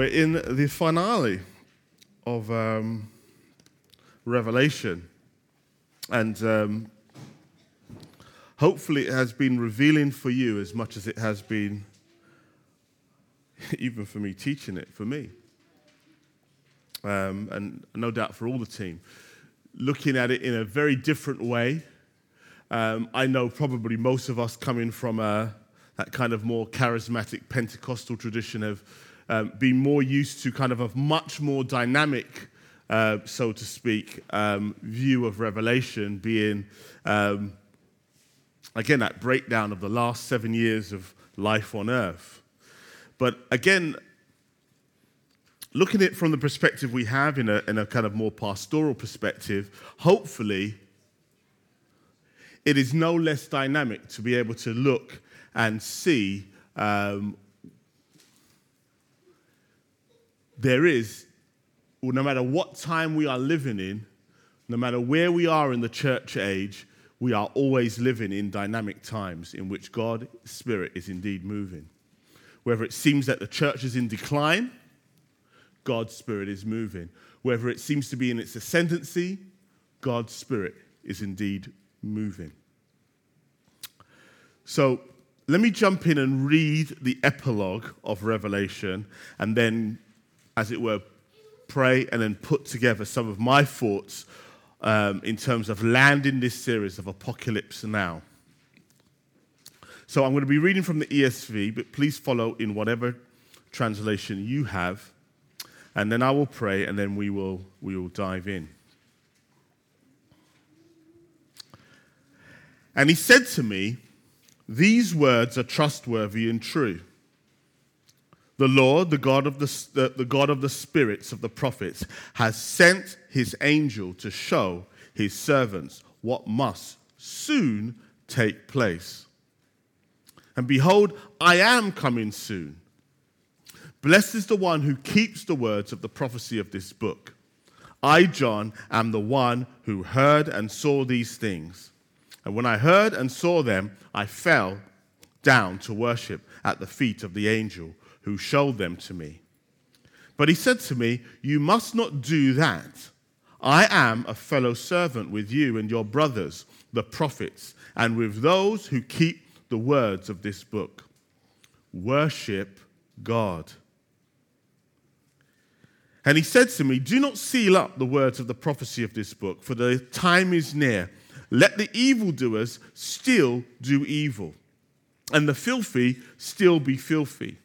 We're in the finale of um, Revelation. And um, hopefully, it has been revealing for you as much as it has been, even for me teaching it, for me. Um, and no doubt for all the team. Looking at it in a very different way. Um, I know probably most of us coming from a, that kind of more charismatic Pentecostal tradition have um, been more used to kind of a much more dynamic, uh, so to speak, um, view of Revelation, being, um, again, that breakdown of the last seven years of life on earth. But again, looking at it from the perspective we have in a, in a kind of more pastoral perspective, hopefully, it is no less dynamic to be able to look and see um, there is, no matter what time we are living in, no matter where we are in the church age, we are always living in dynamic times in which God's Spirit is indeed moving. Whether it seems that the church is in decline, God's Spirit is moving. Whether it seems to be in its ascendancy, God's Spirit is indeed moving. So let me jump in and read the epilogue of Revelation and then as it were, pray and then put together some of my thoughts um, in terms of landing this series of Apocalypse Now. So I'm going to be reading from the ESV, but please follow in whatever translation you have. And then I will pray, and then we will, we will dive in. And he said to me, These words are trustworthy and true. The Lord, the God of the, the, the, God of the spirits of the prophets, has sent his angel to show his servants what must soon take place. And behold, I am coming soon. Blessed is the one who keeps the words of the prophecy of this book. I, John, am the one who heard and saw these things. And when I heard and saw them, I fell down to worship at the feet of the angel who showed them to me. But he said to me, You must not do that. I am a fellow servant with you and your brothers, the prophets, and with those who keep the words of this book. Worship God. And he said to me, Do not seal up the words of the prophecy of this book, for the time is near. Let the evildoers still do evil, and the filthy still be filthy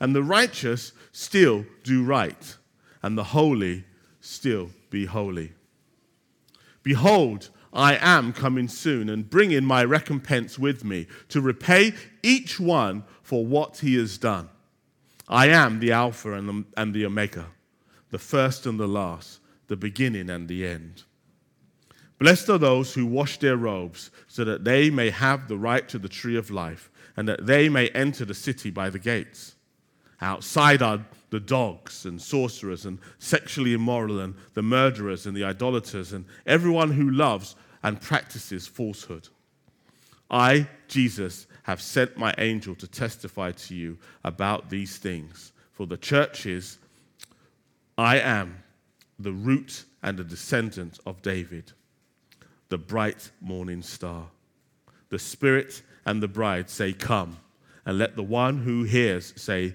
and the righteous still do right, and the holy still be holy. Behold, I am coming soon, and bringing my recompense with me to repay each one for what he has done. I am the Alpha and the, and the Omega, the first and the last, the beginning and the end. Blessed are those who wash their robes, so that they may have the right to the tree of life, and that they may enter the city by the gates. Outside are the dogs and sorcerers and sexually immoral and the murderers and the idolaters and everyone who loves and practices falsehood. I, Jesus, have sent my angel to testify to you about these things. For the churches, I am the root and the descendant of David, the bright morning star. The Spirit and the bride say, Come. And let the one who hears say,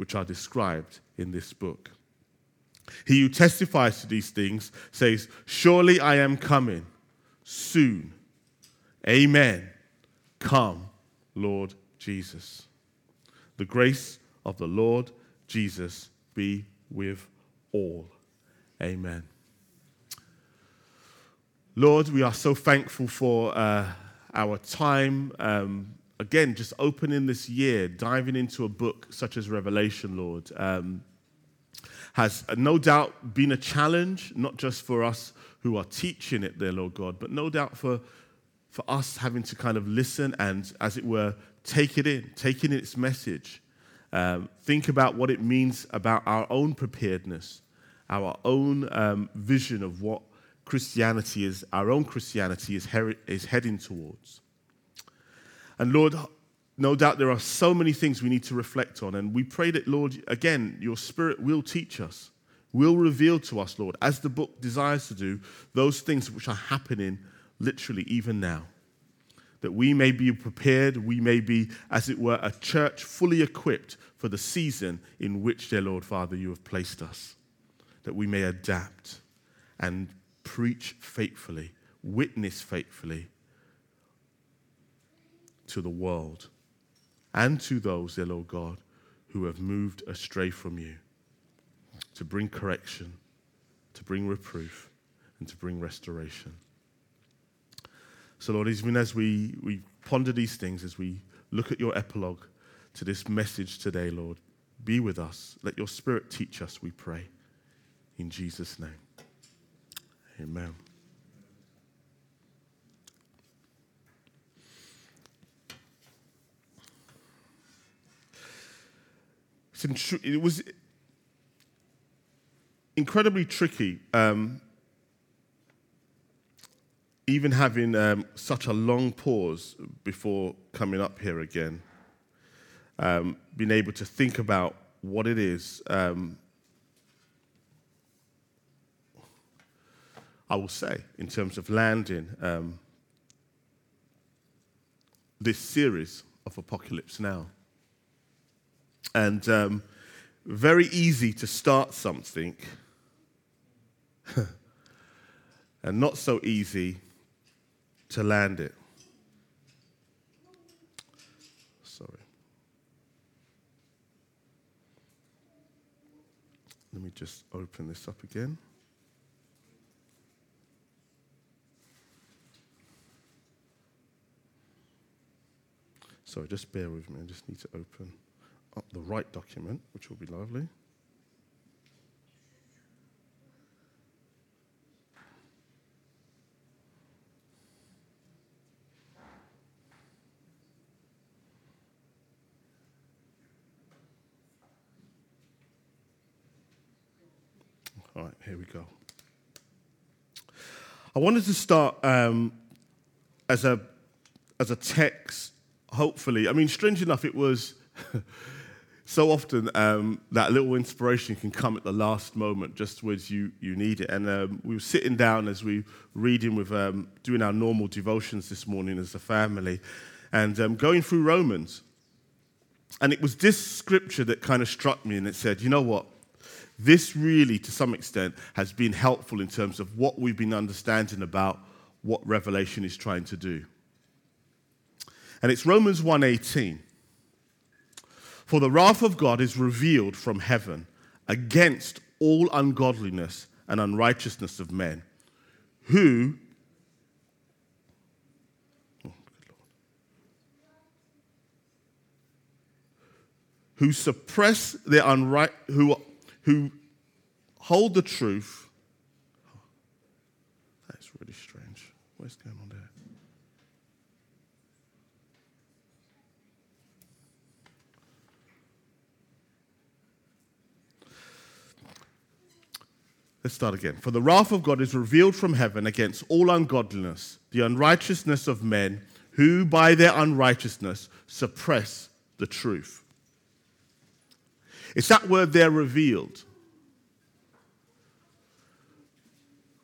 which are described in this book. He who testifies to these things says, Surely I am coming soon. Amen. Come, Lord Jesus. The grace of the Lord Jesus be with all. Amen. Lord, we are so thankful for uh, our time um, again, just opening this year, diving into a book such as Revelation, Lord. Um, has no doubt been a challenge, not just for us who are teaching it, there, Lord God, but no doubt for, for us having to kind of listen and, as it were, take it in, take in its message. Um, think about what it means about our own preparedness, our own um, vision of what Christianity is, our own Christianity is, her- is heading towards. And Lord, no doubt there are so many things we need to reflect on. And we pray that, Lord, again, your Spirit will teach us, will reveal to us, Lord, as the book desires to do, those things which are happening literally even now that we may be prepared, we may be, as it were, a church fully equipped for the season in which, dear Lord Father, you have placed us, that we may adapt and preach faithfully, witness faithfully to the world and to those, dear Lord God, who have moved astray from you, to bring correction, to bring reproof, and to bring restoration. So, Lord, even as we, we ponder these things, as we look at your epilogue to this message today, Lord, be with us. Let your Spirit teach us, we pray. In Jesus' name. Amen. It was incredibly tricky um, even having um, such a long pause before coming up here again, um, being able to think about what it is, um, I will say, in terms of landing um, this series of Apocalypse Now. And um, very easy to start something, and not so easy to land it. Sorry. Let me just open this up again. Sorry, just bear with me. I just need to open up the right document, which will be lovely. All right, here we go. I wanted to start um, as a as a text. Hopefully, I mean, strange enough, it was so often um, that little inspiration can come at the last moment, just as you you need it. And um, we were sitting down as we were reading with um, doing our normal devotions this morning as a family, and um, going through Romans. And it was this scripture that kind of struck me, and it said, "You know what? This really, to some extent, has been helpful in terms of what we've been understanding about what Revelation is trying to do. And it's Romans 1:18. For the wrath of God is revealed from heaven against all ungodliness and unrighteousness of men, who who suppress their unright who who hold the truth. That's really strange. What's going on there? Let's start again. For the wrath of God is revealed from heaven against all ungodliness, the unrighteousness of men who by their unrighteousness suppress the truth. It's that word there revealed,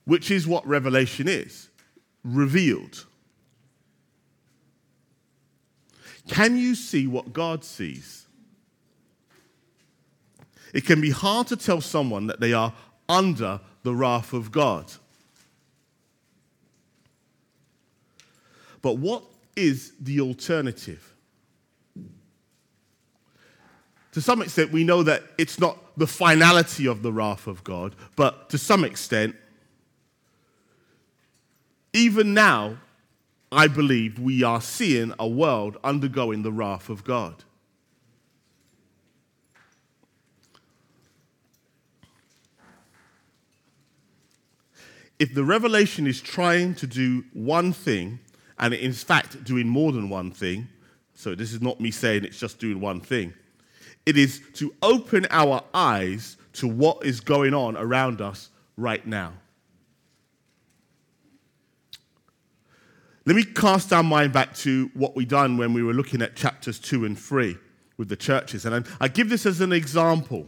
which is what revelation is revealed. Can you see what God sees? It can be hard to tell someone that they are under the wrath of God. But what is the alternative? to some extent, we know that it's not the finality of the wrath of God, but to some extent, even now, I believe we are seeing a world undergoing the wrath of God. If the revelation is trying to do one thing, and in fact doing more than one thing, so this is not me saying it's just doing one thing, it is to open our eyes to what is going on around us right now. Let me cast our mind back to what we done when we were looking at chapters 2 and 3 with the churches. And I give this as an example.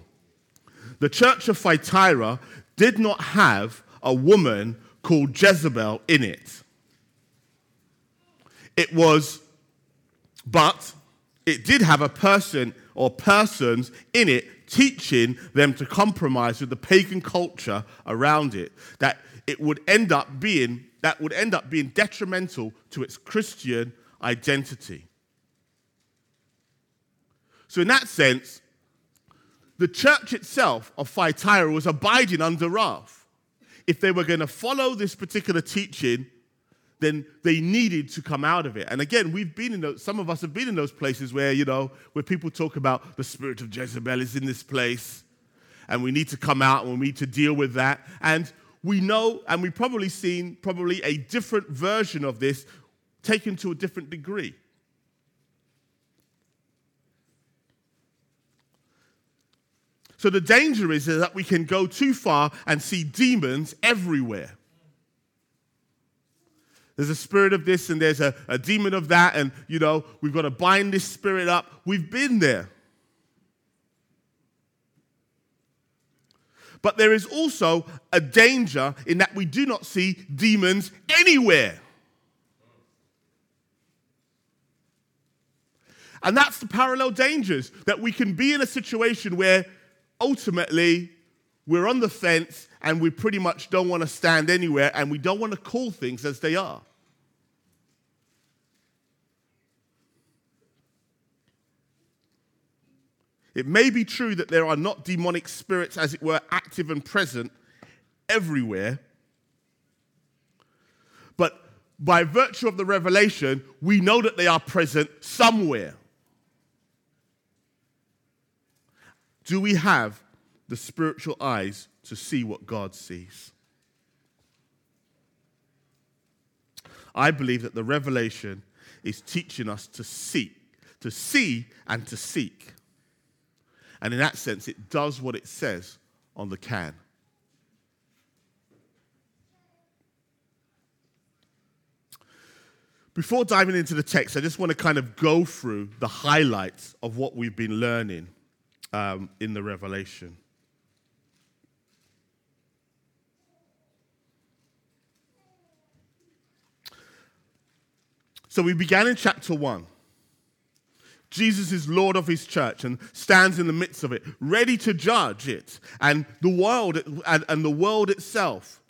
The church of Thyatira did not have a woman called Jezebel in it. It was, but it did have a person or persons in it teaching them to compromise with the pagan culture around it, that it would end up being that would end up being detrimental to its Christian identity. So, in that sense, the church itself of Thyatira was abiding under wrath. If they were going to follow this particular teaching, then they needed to come out of it. And again, we've been in those, some of us have been in those places where, you know, where people talk about the spirit of Jezebel is in this place and we need to come out and we need to deal with that. And we know, and we've probably seen probably a different version of this taken to a different degree. So the danger is that we can go too far and see demons everywhere. There's a spirit of this and there's a, a demon of that, and you know, we've got to bind this spirit up. We've been there. But there is also a danger in that we do not see demons anywhere. And that's the parallel dangers that we can be in a situation where ultimately we're on the fence and we pretty much don't want to stand anywhere and we don't want to call things as they are. It may be true that there are not demonic spirits, as it were, active and present everywhere. But by virtue of the revelation, we know that they are present somewhere. Do we have the spiritual eyes to see what God sees? I believe that the revelation is teaching us to seek, to see and to seek. And in that sense, it does what it says on the can. Before diving into the text, I just want to kind of go through the highlights of what we've been learning um, in the Revelation. So we began in chapter 1. Jesus is Lord of his church and stands in the midst of it, ready to judge it and the world and, and the world itself.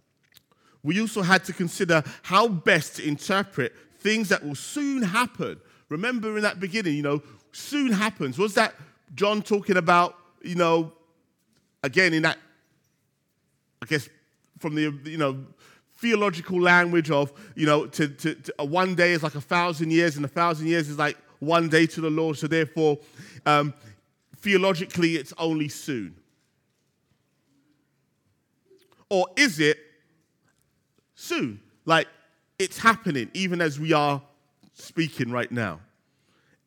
We also had to consider how best to interpret things that will soon happen. Remember in that beginning, you know, soon happens. Was that John talking about, you know, again in that, I guess, from the, you know, theological language of, you know, to, to, to one day is like a thousand years and a thousand years is like one day to the Lord, so therefore, um, theologically, it's only soon? Or is it soon? Like it's happening even as we are speaking right now,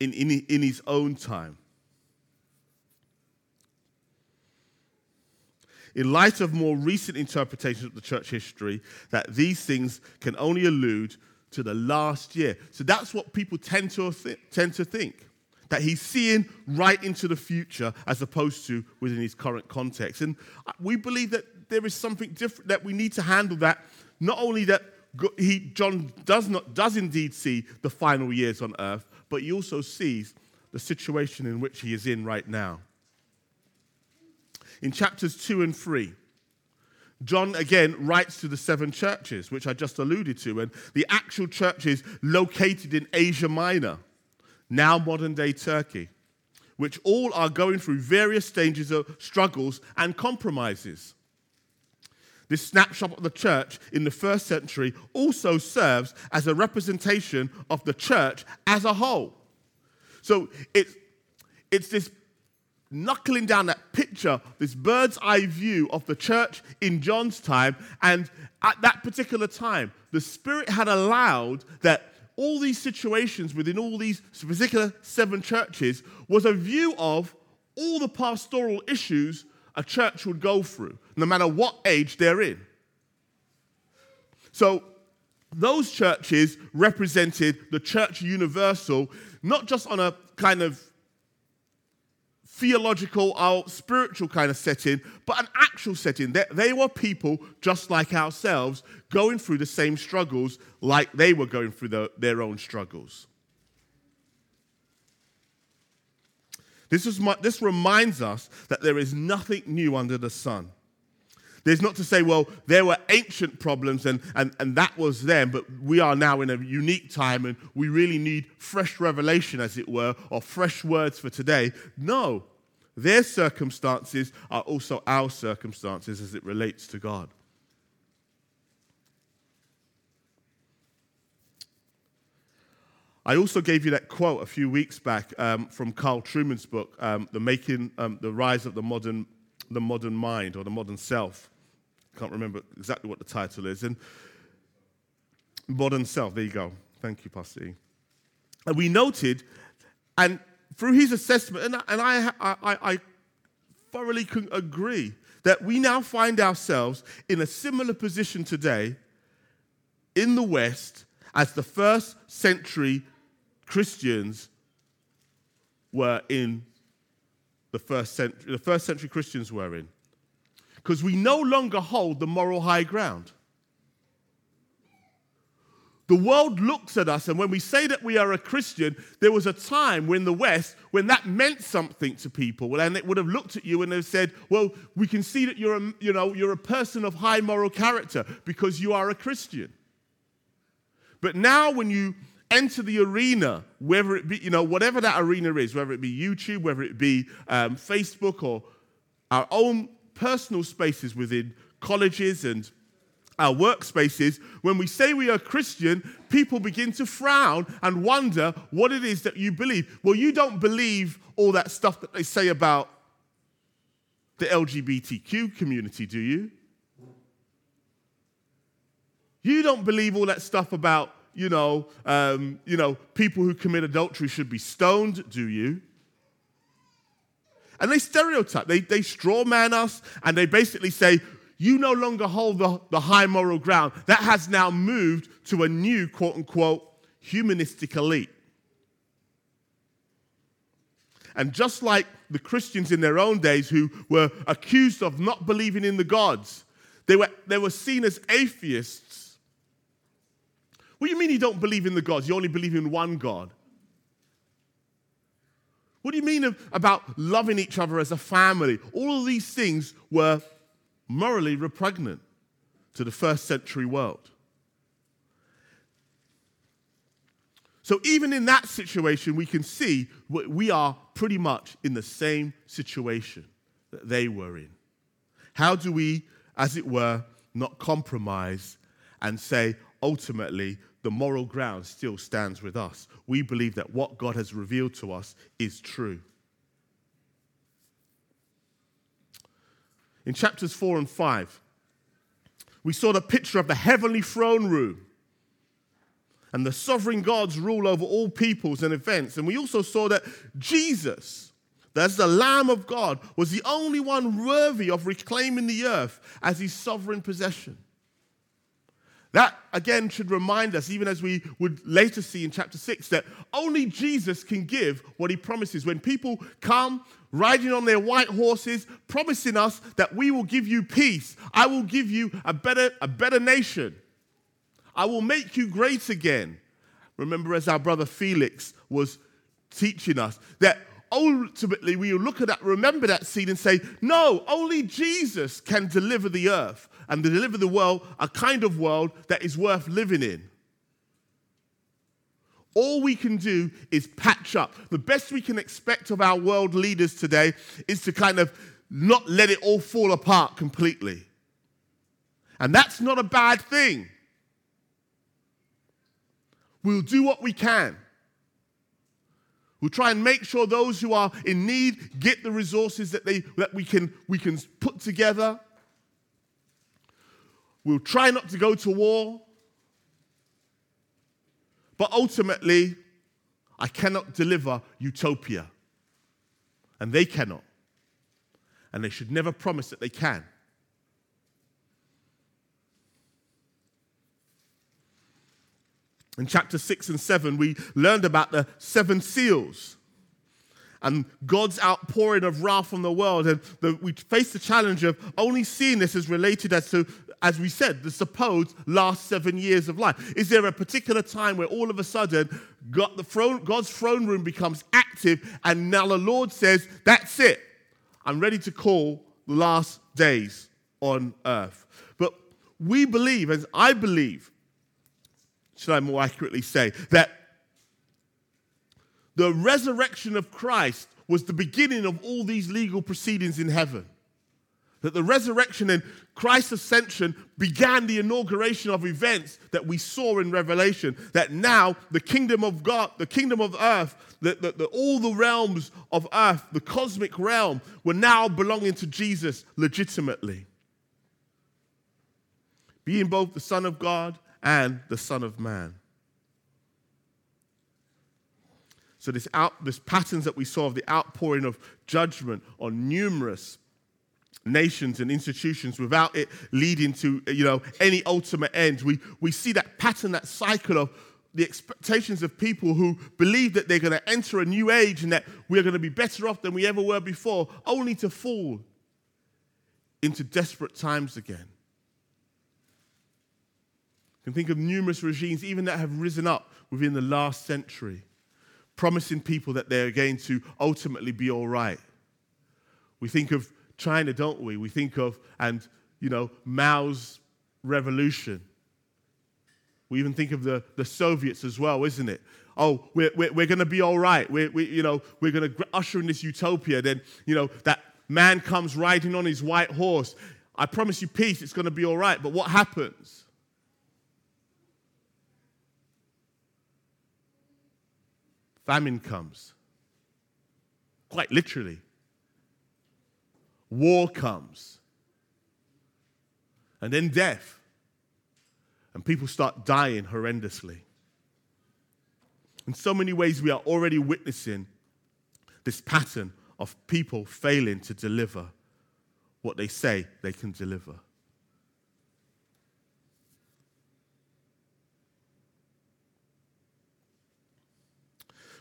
in, in, in his own time. In light of more recent interpretations of the church history, that these things can only allude to the last year. So that's what people tend to, th- tend to think. That he's seeing right into the future as opposed to within his current context. And uh, we believe that there is something different, that we need to handle that. Not only that he, John does, not, does indeed see the final years on earth, but he also sees the situation in which he is in right now. In chapters 2 and 3, John again writes to the seven churches, which I just alluded to, and the actual churches located in Asia Minor, now modern day Turkey, which all are going through various stages of struggles and compromises. This snapshot of the church in the first century also serves as a representation of the church as a whole. So it's, it's this knuckling down that picture, this bird's eye view of the church in John's time. And at that particular time, the Spirit had allowed that all these situations within all these particular seven churches was a view of all the pastoral issues a church would go through, no matter what age they're in. So, those churches represented the church universal, not just on a kind of theological or spiritual kind of setting, but an actual setting. They, they were people just like ourselves going through the same struggles like they were going through the, their own struggles. This, is my, this reminds us that there is nothing new under the sun. There's not to say, well, there were ancient problems and, and, and that was them, but we are now in a unique time and we really need fresh revelation, as it were, or fresh words for today. No, their circumstances are also our circumstances as it relates to God. I also gave you that quote a few weeks back um, from Carl Trueman's book, um, "The Making, um, the Rise of the Modern, the Modern Mind or the Modern Self." I can't remember exactly what the title is. And Modern Self. There you go. Thank you, Pastor. E. And we noted, and through his assessment, and, and I, I, I thoroughly can agree that we now find ourselves in a similar position today in the West as the first century Christians were in the first century, the first century Christians were in. Because we no longer hold the moral high ground. The world looks at us, and when we say that we are a Christian, there was a time when the West, when that meant something to people, and it would have looked at you and they've said, "Well, we can see that you're a, you know, you're a person of high moral character because you are a Christian." But now, when you enter the arena, whether it be, you know, whatever that arena is, whether it be YouTube, whether it be um, Facebook, or our own personal spaces within colleges and our workspaces, when we say we are Christian, people begin to frown and wonder what it is that you believe. Well, you don't believe all that stuff that they say about the LGBTQ community, do you? You don't believe all that stuff about, you know, um, you know, people who commit adultery should be stoned, do you? And they stereotype, they, they straw man us, and they basically say, you no longer hold the, the high moral ground. That has now moved to a new, quote unquote, humanistic elite. And just like the Christians in their own days who were accused of not believing in the gods, they were, they were seen as atheists. What do you mean you don't believe in the gods? You only believe in one God. What do you mean about loving each other as a family? All of these things were morally repugnant to the first century world. So, even in that situation, we can see we are pretty much in the same situation that they were in. How do we, as it were, not compromise and say, ultimately, the moral ground still stands with us? We believe that what God has revealed to us is true. In chapters 4 and 5, we saw the picture of the heavenly throne room and the sovereign God's rule over all peoples and events. And we also saw that Jesus, as the Lamb of God, was the only one worthy of reclaiming the earth as his sovereign possession. That again should remind us, even as we would later see in chapter 6, that only Jesus can give what he promises. When people come riding on their white horses, promising us that we will give you peace, I will give you a better, a better nation, I will make you great again. Remember, as our brother Felix was teaching us, that ultimately we will look at that, remember that scene and say, no, only Jesus can deliver the earth and to deliver the world a kind of world that is worth living in. All we can do is patch up. The best we can expect of our world leaders today is to kind of not let it all fall apart completely. And that's not a bad thing. We'll do what we can. We'll try and make sure those who are in need get the resources that, they, that we, can, we can put together. We'll try not to go to war. But ultimately, I cannot deliver utopia. And they cannot. And they should never promise that they can. In chapter 6 and 7, we learned about the seven seals and God's outpouring of wrath on the world. And the, we face the challenge of only seeing this as related as to, as we said, the supposed last seven years of life. Is there a particular time where all of a sudden God, the throne, God's throne room becomes active and now the Lord says, That's it. I'm ready to call the last days on earth. But we believe, as I believe, should I more accurately say, that the resurrection of Christ was the beginning of all these legal proceedings in heaven. That the resurrection and Christ's ascension began the inauguration of events that we saw in Revelation. That now the kingdom of God, the kingdom of earth, that, all the realms of earth, the cosmic realm, were now belonging to Jesus legitimately. Being both the Son of God and the Son of Man. So this out, this patterns that we saw of the outpouring of judgment on numerous nations and institutions without it leading to you know any ultimate end. We we see that pattern, that cycle of the expectations of people who believe that they're going to enter a new age and that we're going to be better off than we ever were before, only to fall into desperate times again You can think of numerous regimes, even that have risen up within the last century, promising people that they're going to ultimately be all right. We think of China, don't we? We think of, and, you know, Mao's revolution. We even think of the, the Soviets as well, isn't it? Oh, we're, we're, we're going to be all right. We're, we, you know, we're going to usher in this utopia. Then, you know, that man comes riding on his white horse. I promise you peace, it's going to be all right. But what happens? Famine comes. Quite literally. War comes. And then death. And people start dying horrendously. In so many ways, we are already witnessing this pattern of people failing to deliver what they say they can deliver.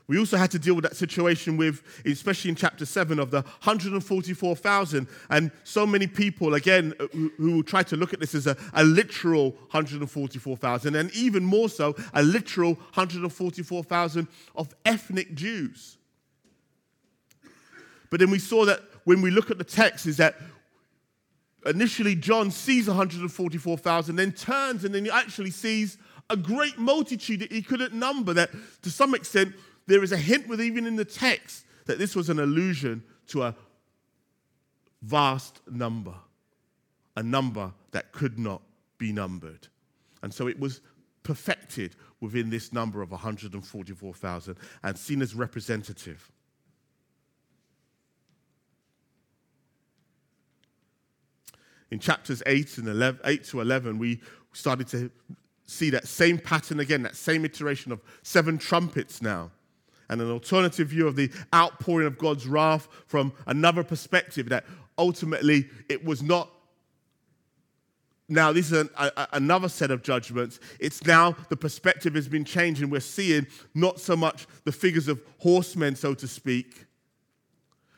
We also had to deal with that situation with, especially in chapter 7, of the 144,000. And so many people, again, uh, who, who try to look at this as a, a literal 144,000, and even more so, a literal 144,000 of ethnic Jews. But then we saw that when we look at the text, is that initially John sees 144,000, then turns and then he actually sees a great multitude that he couldn't number, that to some extent there is a hint with even in the text that this was an allusion to a vast number, a number that could not be numbered. And so it was perfected within this number of 144,000 and seen as representative. In chapters 8 and 11, 8 to 11, we started to see that same pattern again, that same iteration of seven trumpets now and an alternative view of the outpouring of God's wrath from another perspective that ultimately it was not. Now, this is an, a, another set of judgments. It's now the perspective has been changed, and we're seeing not so much the figures of horsemen, so to speak,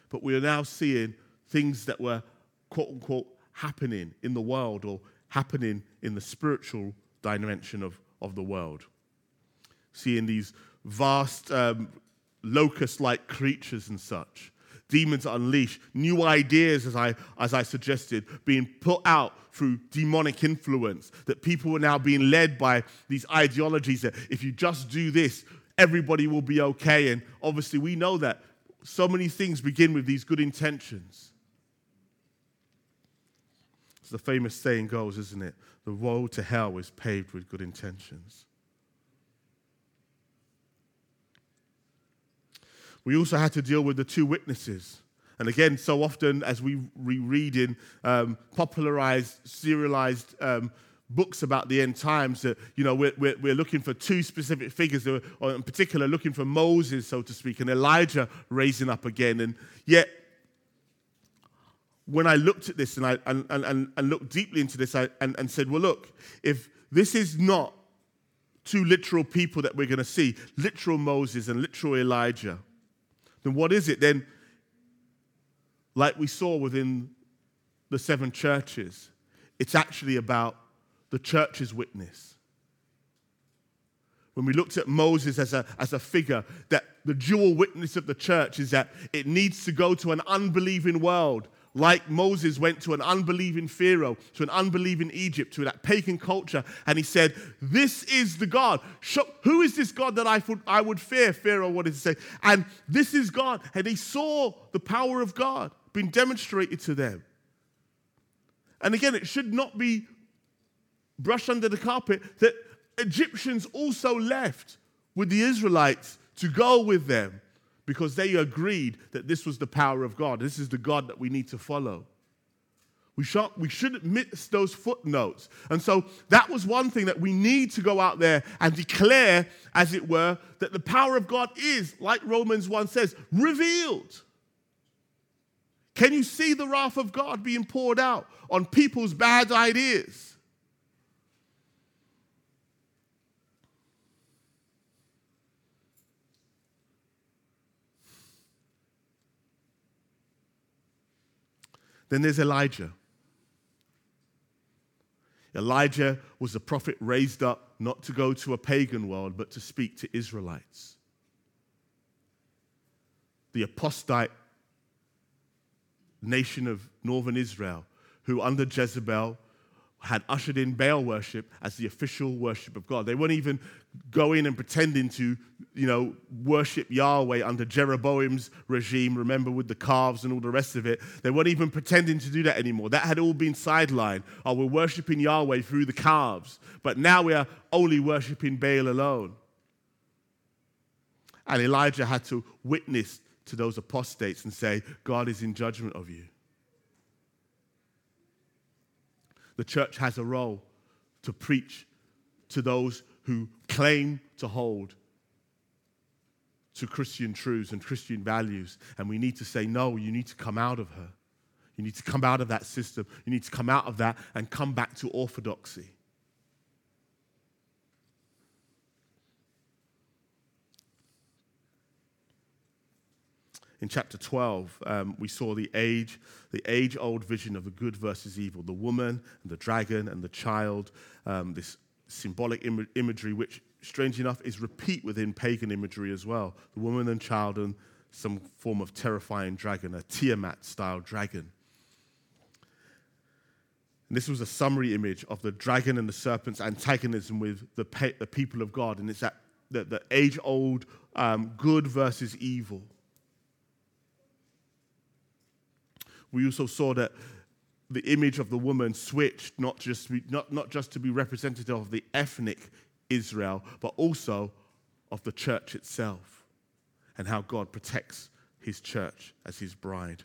but we are now seeing things that were quote unquote happening in the world or happening in the spiritual dimension of, of the world. Seeing these vast um, locust like creatures and such. Demons unleashed, new ideas, as I, as I suggested, being put out through demonic influence, that people were now being led by these ideologies that if you just do this, everybody will be okay. And obviously, we know that so many things begin with these good intentions. The famous saying goes, isn't it? The road to hell is paved with good intentions. We also had to deal with the two witnesses. And again, so often as we reread in um, popularized, serialized um, books about the end times, that you know we're, we're, we're, looking for two specific figures, or in particular, looking for Moses, so to speak, and Elijah raising up again. And yet, when I looked at this and I and, and, and looked deeply into this, I, and, and said, well, look, if this is not two literal people that we're going to see, literal Moses and literal Elijah, then what is it? Then, like we saw within the seven churches, it's actually about the church's witness. When we looked at Moses as a, as a figure, that the dual witness of the church is that it needs to go to an unbelieving world like Moses went to an unbelieving Pharaoh, to an unbelieving Egypt, to that pagan culture, and he said, This is the God. Who is this God that I would, I would fear? Pharaoh wanted to say. And this is God. And he saw the power of God being demonstrated to them. And again, it should not be brushed under the carpet that Egyptians also left with the Israelites to go with them because they agreed that this was the power of God. This is the God that we need to follow. We, should, we shouldn't miss those footnotes. And so that was one thing that we need to go out there and declare, as it were, that the power of God is, like Romans 1 says, revealed. Can you see the wrath of God being poured out on people's bad ideas? Then there's Elijah. Elijah was a prophet raised up not to go to a pagan world, but to speak to Israelites. The apostate nation of northern Israel, who under Jezebel had ushered in Baal worship as the official worship of God. They weren't even going and pretending to, you know, worship Yahweh under Jeroboam's regime, remember with the calves and all the rest of it. They weren't even pretending to do that anymore. That had all been sidelined. Oh, we're worshiping Yahweh through the calves, but now we are only worshiping Baal alone. And Elijah had to witness to those apostates and say, God is in judgment of you. The church has a role to preach to those who claim to hold to Christian truths and Christian values. And we need to say, no, you need to come out of her. You need to come out of that system. You need to come out of that and come back to orthodoxy. In chapter 12, um, we saw the age, the age-old vision of the good versus evil, the woman and the dragon and the child, um, this symbolic Im- imagery, which, strange enough, is repeat within pagan imagery as well. The woman and child and some form of terrifying dragon, a Tiamat-style dragon. And this was a summary image of the dragon and the serpent's antagonism with the, pe- the people of God, and it's that the, the age-old um, good versus evil. We also saw that the image of the woman switched not just, not, not just to be representative of the ethnic Israel, but also of the church itself and how God protects his church as his bride.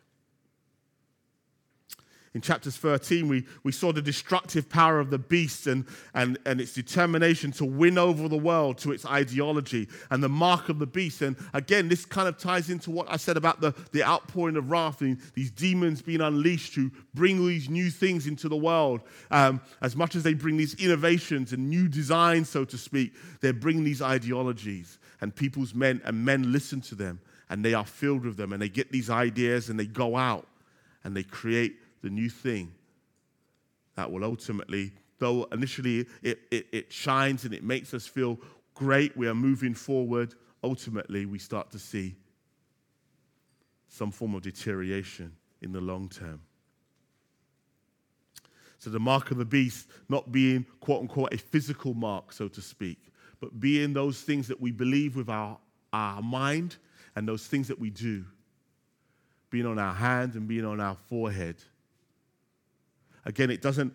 In chapters 13, we, we saw the destructive power of the beast and, and, and its determination to win over the world to its ideology and the mark of the beast. And again, this kind of ties into what I said about the, the outpouring of wrath, and these demons being unleashed to bring these new things into the world. Um, as much as they bring these innovations and new designs, so to speak, they bring these ideologies. And people's men and men listen to them and they are filled with them and they get these ideas and they go out and they create the new thing that will ultimately, though initially it, it, it shines and it makes us feel great, we are moving forward, ultimately we start to see some form of deterioration in the long term. So, the mark of the beast not being, quote unquote, a physical mark, so to speak, but being those things that we believe with our, our mind and those things that we do, being on our hands and being on our forehead Again, it doesn't,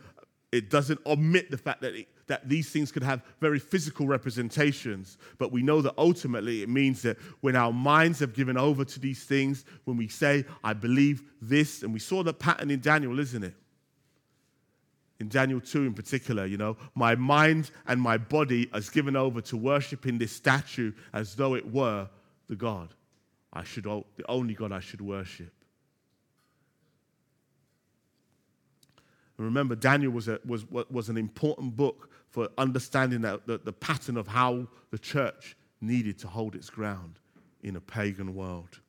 it doesn't omit the fact that it, that these things could have very physical representations, but we know that ultimately it means that when our minds have given over to these things, when we say, I believe this, and we saw the pattern in Daniel, isn't it? In Daniel 2 in particular, you know, my mind and my body is given over to worshiping this statue as though it were the God. I should, the only God I should worship. Remember, Daniel was, a, was, was an important book for understanding that, the, the pattern of how the church needed to hold its ground in a pagan world.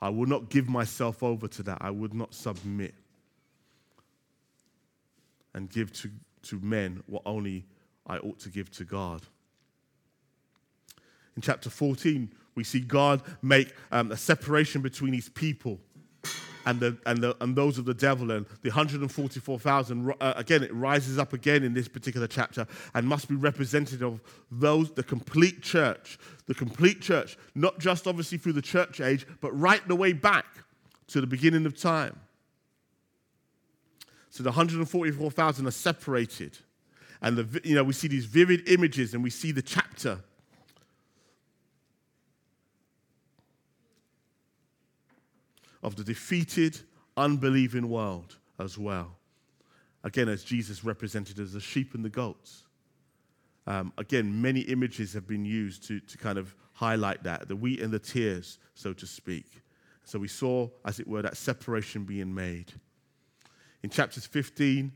I will not give myself over to that. I would not submit and give to, to men what only I ought to give to God. In chapter 14, we see God make um, a separation between his people and, the, and, the, and those of the devil. And the 144,000, uh, again, it rises up again in this particular chapter and must be representative of those, the complete church. The complete church, not just obviously through the church age, but right the way back to the beginning of time. So the 144,000 are separated. And the, you know, we see these vivid images and we see the chapter of the defeated, unbelieving world as well. Again, as Jesus represented as the sheep and the goats. Um, again, many images have been used to, to kind of highlight that the wheat and the tares, so to speak. So we saw, as it were, that separation being made. In chapters 15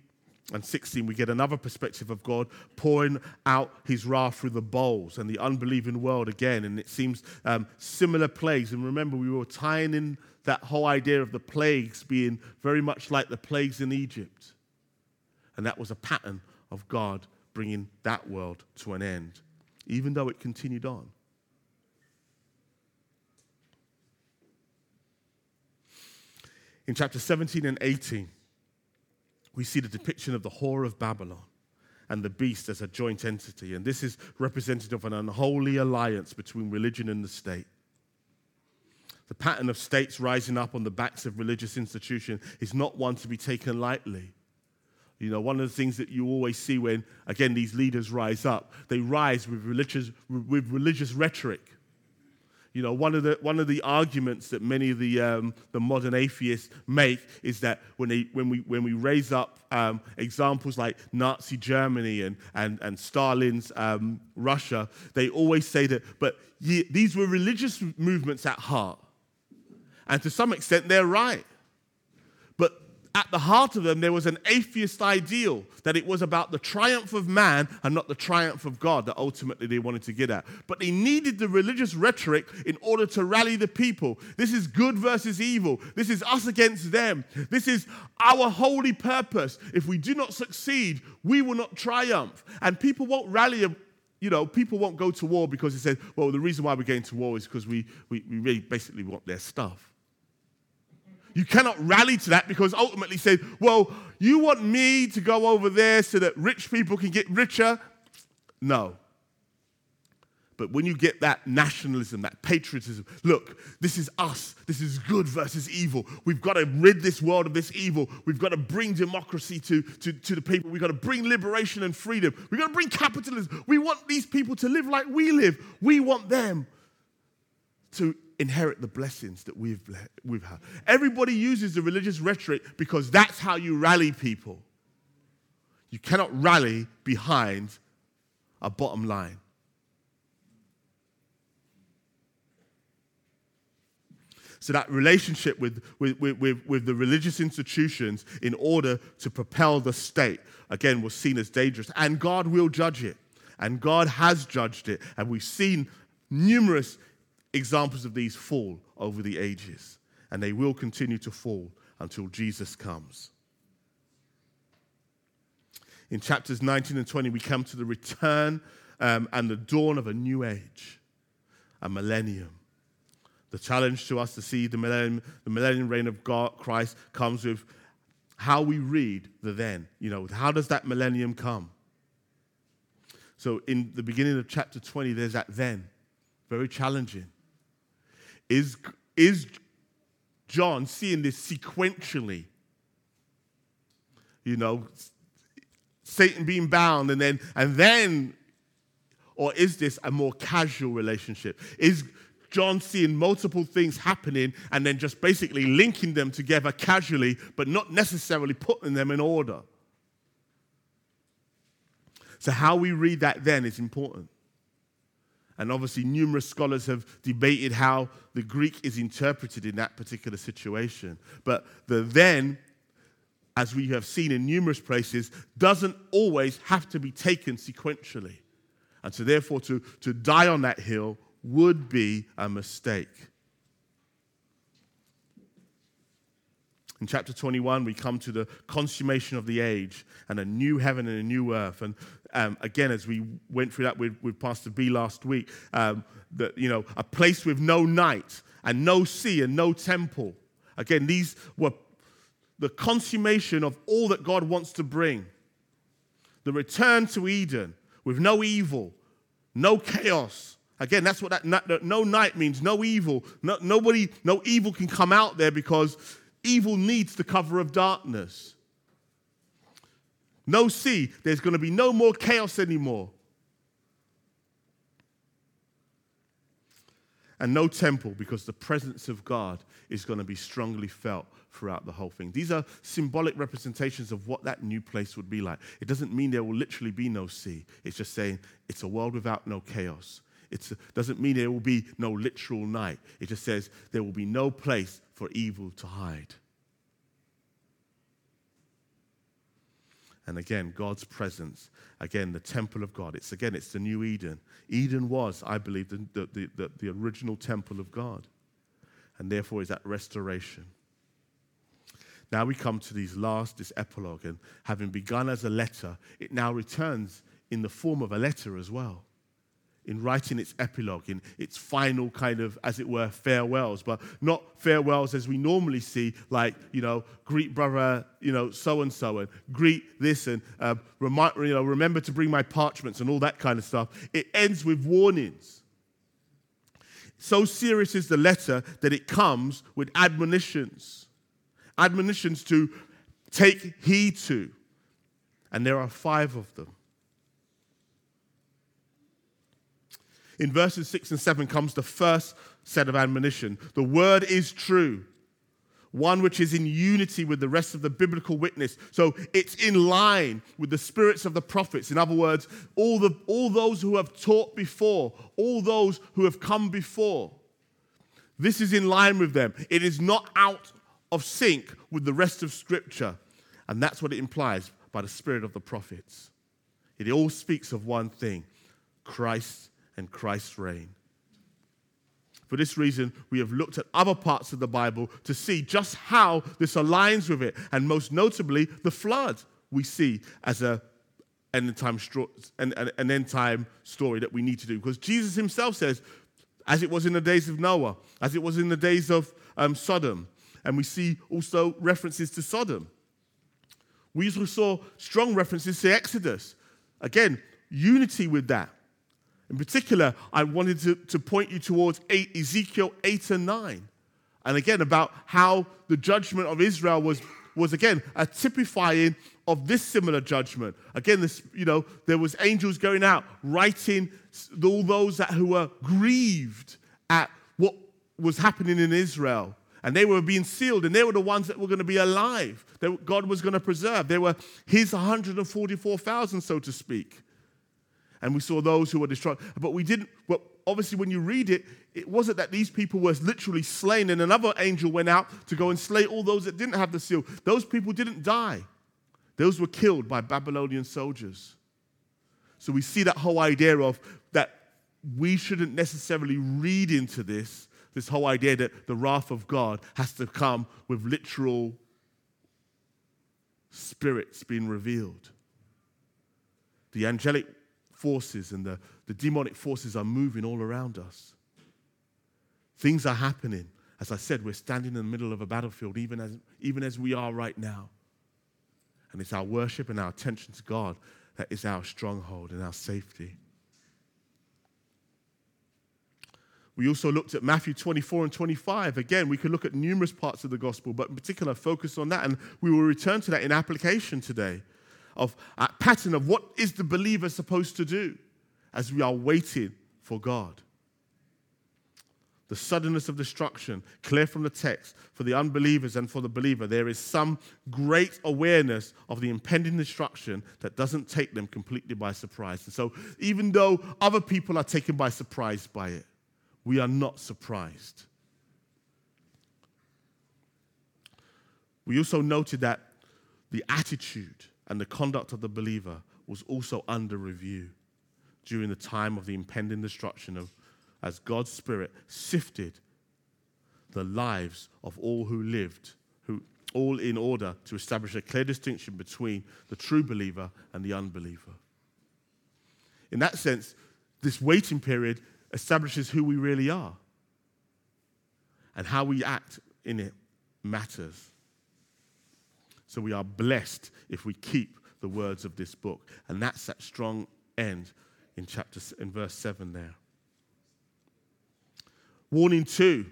and 16, we get another perspective of God pouring out his wrath through the bowls and the unbelieving world again. And it seems um, similar plagues. And remember, we were tying in that whole idea of the plagues being very much like the plagues in Egypt. And that was a pattern of God bringing that world to an end, even though it continued on. In chapter 17 and 18, we see the depiction of the whore of Babylon and the beast as a joint entity. And this is representative of an unholy alliance between religion and the state. The pattern of states rising up on the backs of religious institutions is not one to be taken lightly. You know, one of the things that you always see when, again, these leaders rise up, they rise with religious, with religious rhetoric. You know, one of the, one of the arguments that many of the, um, the modern atheists make is that when, they, when, we, when we raise up um, examples like Nazi Germany and, and, and Stalin's um, Russia, they always say that, but ye, these were religious movements at heart. And to some extent, they're right. At the heart of them, there was an atheist ideal that it was about the triumph of man and not the triumph of God that ultimately they wanted to get at. But they needed the religious rhetoric in order to rally the people. This is good versus evil. This is us against them. This is our holy purpose. If we do not succeed, we will not triumph. And people won't rally you know, people won't go to war because they say, well, the reason why we're going to war is because we, we, we really basically want their stuff. You cannot rally to that because ultimately say, well, you want me to go over there so that rich people can get richer? No. But when you get that nationalism, that patriotism, look, this is us. This is good versus evil. We've got to rid this world of this evil. We've got to bring democracy to, to, to the people. We've got to bring liberation and freedom. We've got to bring capitalism. We want these people to live like we live. We want them to inherit the blessings that we've, we've had. Everybody uses the religious rhetoric because that's how you rally people. You cannot rally behind a bottom line. So, that relationship with, with, with, with, the religious institutions in order to propel the state, again, was seen as dangerous. And God will judge it. And God has judged it. And we've seen numerous examples of these fall over the ages, and they will continue to fall until Jesus comes. In chapters 19 and 20, we come to the return um, and the dawn of a new age, a millennium. The challenge to us to see the millennium, the millennium reign of God, Christ comes with how we read the then. You know, how does that millennium come? So in the beginning of chapter 20, there's that then. Very challenging. Is, is John seeing this sequentially? You know, Satan being bound, and then, and then, or is this a more casual relationship? Is John seeing multiple things happening and then just basically linking them together casually, but not necessarily putting them in order? So, how we read that then is important. And obviously, numerous scholars have debated how the Greek is interpreted in that particular situation. But the then, as we have seen in numerous places, doesn't always have to be taken sequentially. And so, therefore, to, to die on that hill would be a mistake. In chapter 21, we come to the consummation of the age and a new heaven and a new earth. And um, again, as we went through that with, with Pastor B last week, um, that, you know, a place with no night and no sea and no temple. Again, these were the consummation of all that God wants to bring. The return to Eden with no evil, no chaos. Again, that's what that no night means, no evil. No, nobody, no evil can come out there because evil needs the cover of darkness. No sea. There's going to be no more chaos anymore. And no temple because the presence of God is going to be strongly felt throughout the whole thing. These are symbolic representations of what that new place would be like. It doesn't mean there will literally be no sea, it's just saying it's a world without no chaos. It doesn't mean there will be no literal night. It just says there will be no place for evil to hide. And again, God's presence. Again, the temple of God. It's again, it's the new Eden. Eden was, I believe, the, the, the, the original temple of God. And therefore is that restoration. Now we come to these last, this epilogue, and having begun as a letter, it now returns in the form of a letter as well in writing its epilogue, in its final kind of, as it were, farewells, but not farewells as we normally see, like, you know, greet brother, you know, so and so, and greet this, and uh, remind, you know, remember to bring my parchments and all that kind of stuff. It ends with warnings. So serious is the letter that it comes with admonitions, admonitions to take heed to. And there are five of them. In verses 6 and 7 comes the first set of admonition. The word is true, one which is in unity with the rest of the biblical witness. So it's in line with the spirits of the prophets. In other words, all, the, all those who have taught before, all those who have come before. This is in line with them. It is not out of sync with the rest of Scripture. And that's what it implies by the spirit of the prophets. It all speaks of one thing Christ and Christ's reign. For this reason, we have looked at other parts of the Bible to see just how this aligns with it, and most notably, the flood we see as a end time, an, end time story that we need to do. Because Jesus himself says, as it was in the days of Noah, as it was in the days of um, Sodom, and we see also references to Sodom. We also saw strong references to Exodus. Again, unity with that. In particular, I wanted to, to point you towards eight, Ezekiel 8 and 9. And again, about how the judgment of Israel was, was again, a typifying of this similar judgment. Again, this, you know, there was angels going out, writing all those that, who were grieved at what was happening in Israel. And they were being sealed, and they were the ones that were going to be alive, that God was going to preserve. They were his 144,000, so to speak and we saw those who were destroyed. But we didn't, well, obviously, when you read it, it wasn't that these people were literally slain and another angel went out to go and slay all those that didn't have the seal. Those people didn't die, those were killed by Babylonian soldiers. So we see that whole idea of that we shouldn't necessarily read into this, this whole idea that the wrath of God has to come with literal spirits being revealed. The angelic forces and the, the demonic forces are moving all around us. Things are happening. As I said, we're standing in the middle of a battlefield, even as, even as we are right now. And it's our worship and our attention to God that is our stronghold and our safety. We also looked at Matthew 24 and 25. Again, we could look at numerous parts of the gospel, but in particular, focus on that. And we will return to that in application today. Of a pattern of what is the believer supposed to do as we are waiting for God. The suddenness of destruction, clear from the text, for the unbelievers and for the believer, there is some great awareness of the impending destruction that doesn't take them completely by surprise. And so, even though other people are taken by surprise by it, we are not surprised. We also noted that the attitude and the conduct of the believer was also under review during the time of the impending destruction of as God's Spirit sifted the lives of all who lived, who all in order to establish a clear distinction between the true believer and the unbeliever. In that sense, this waiting period establishes who we really are. And how we act in it matters. So we are blessed if we keep the words of this book. And that's that strong end in chapter in verse 7 there. Warning 2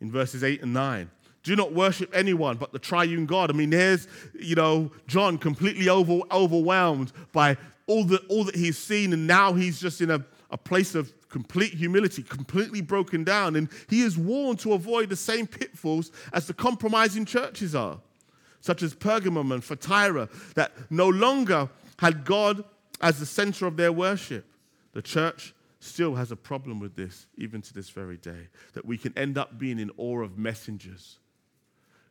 in verses 8 and 9. Do not worship anyone but the triune God. I mean, there's, you know, John completely over, overwhelmed by all, the, all that he's seen, and now he's just in a, a place of complete humility, completely broken down. And he is warned to avoid the same pitfalls as the compromising churches are such as Pergamum and Thyatira, that no longer had God as the center of their worship. The church still has a problem with this, even to this very day, that we can end up being in awe of messengers,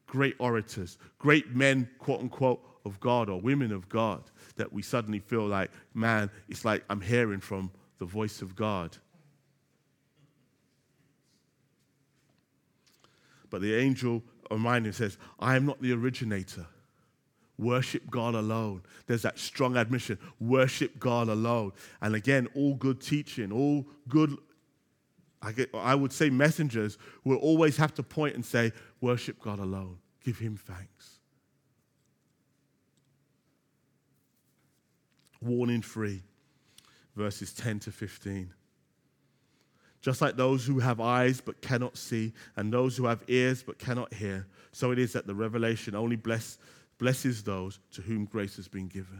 great orators, great men, quote unquote, of God or women of God, that we suddenly feel like, man, it's like I'm hearing from the voice of God. But the angel reminding says, I am not the originator. Worship God alone. There's that strong admission. Worship God alone. And again, all good teaching, all good, I, get, I would say messengers will always have to point and say, Worship God alone. Give Him thanks. Warning free, verses 10 to 15. Just like those who have eyes but cannot see, and those who have ears but cannot hear, so it is that the revelation only bless, blesses those to whom grace has been given.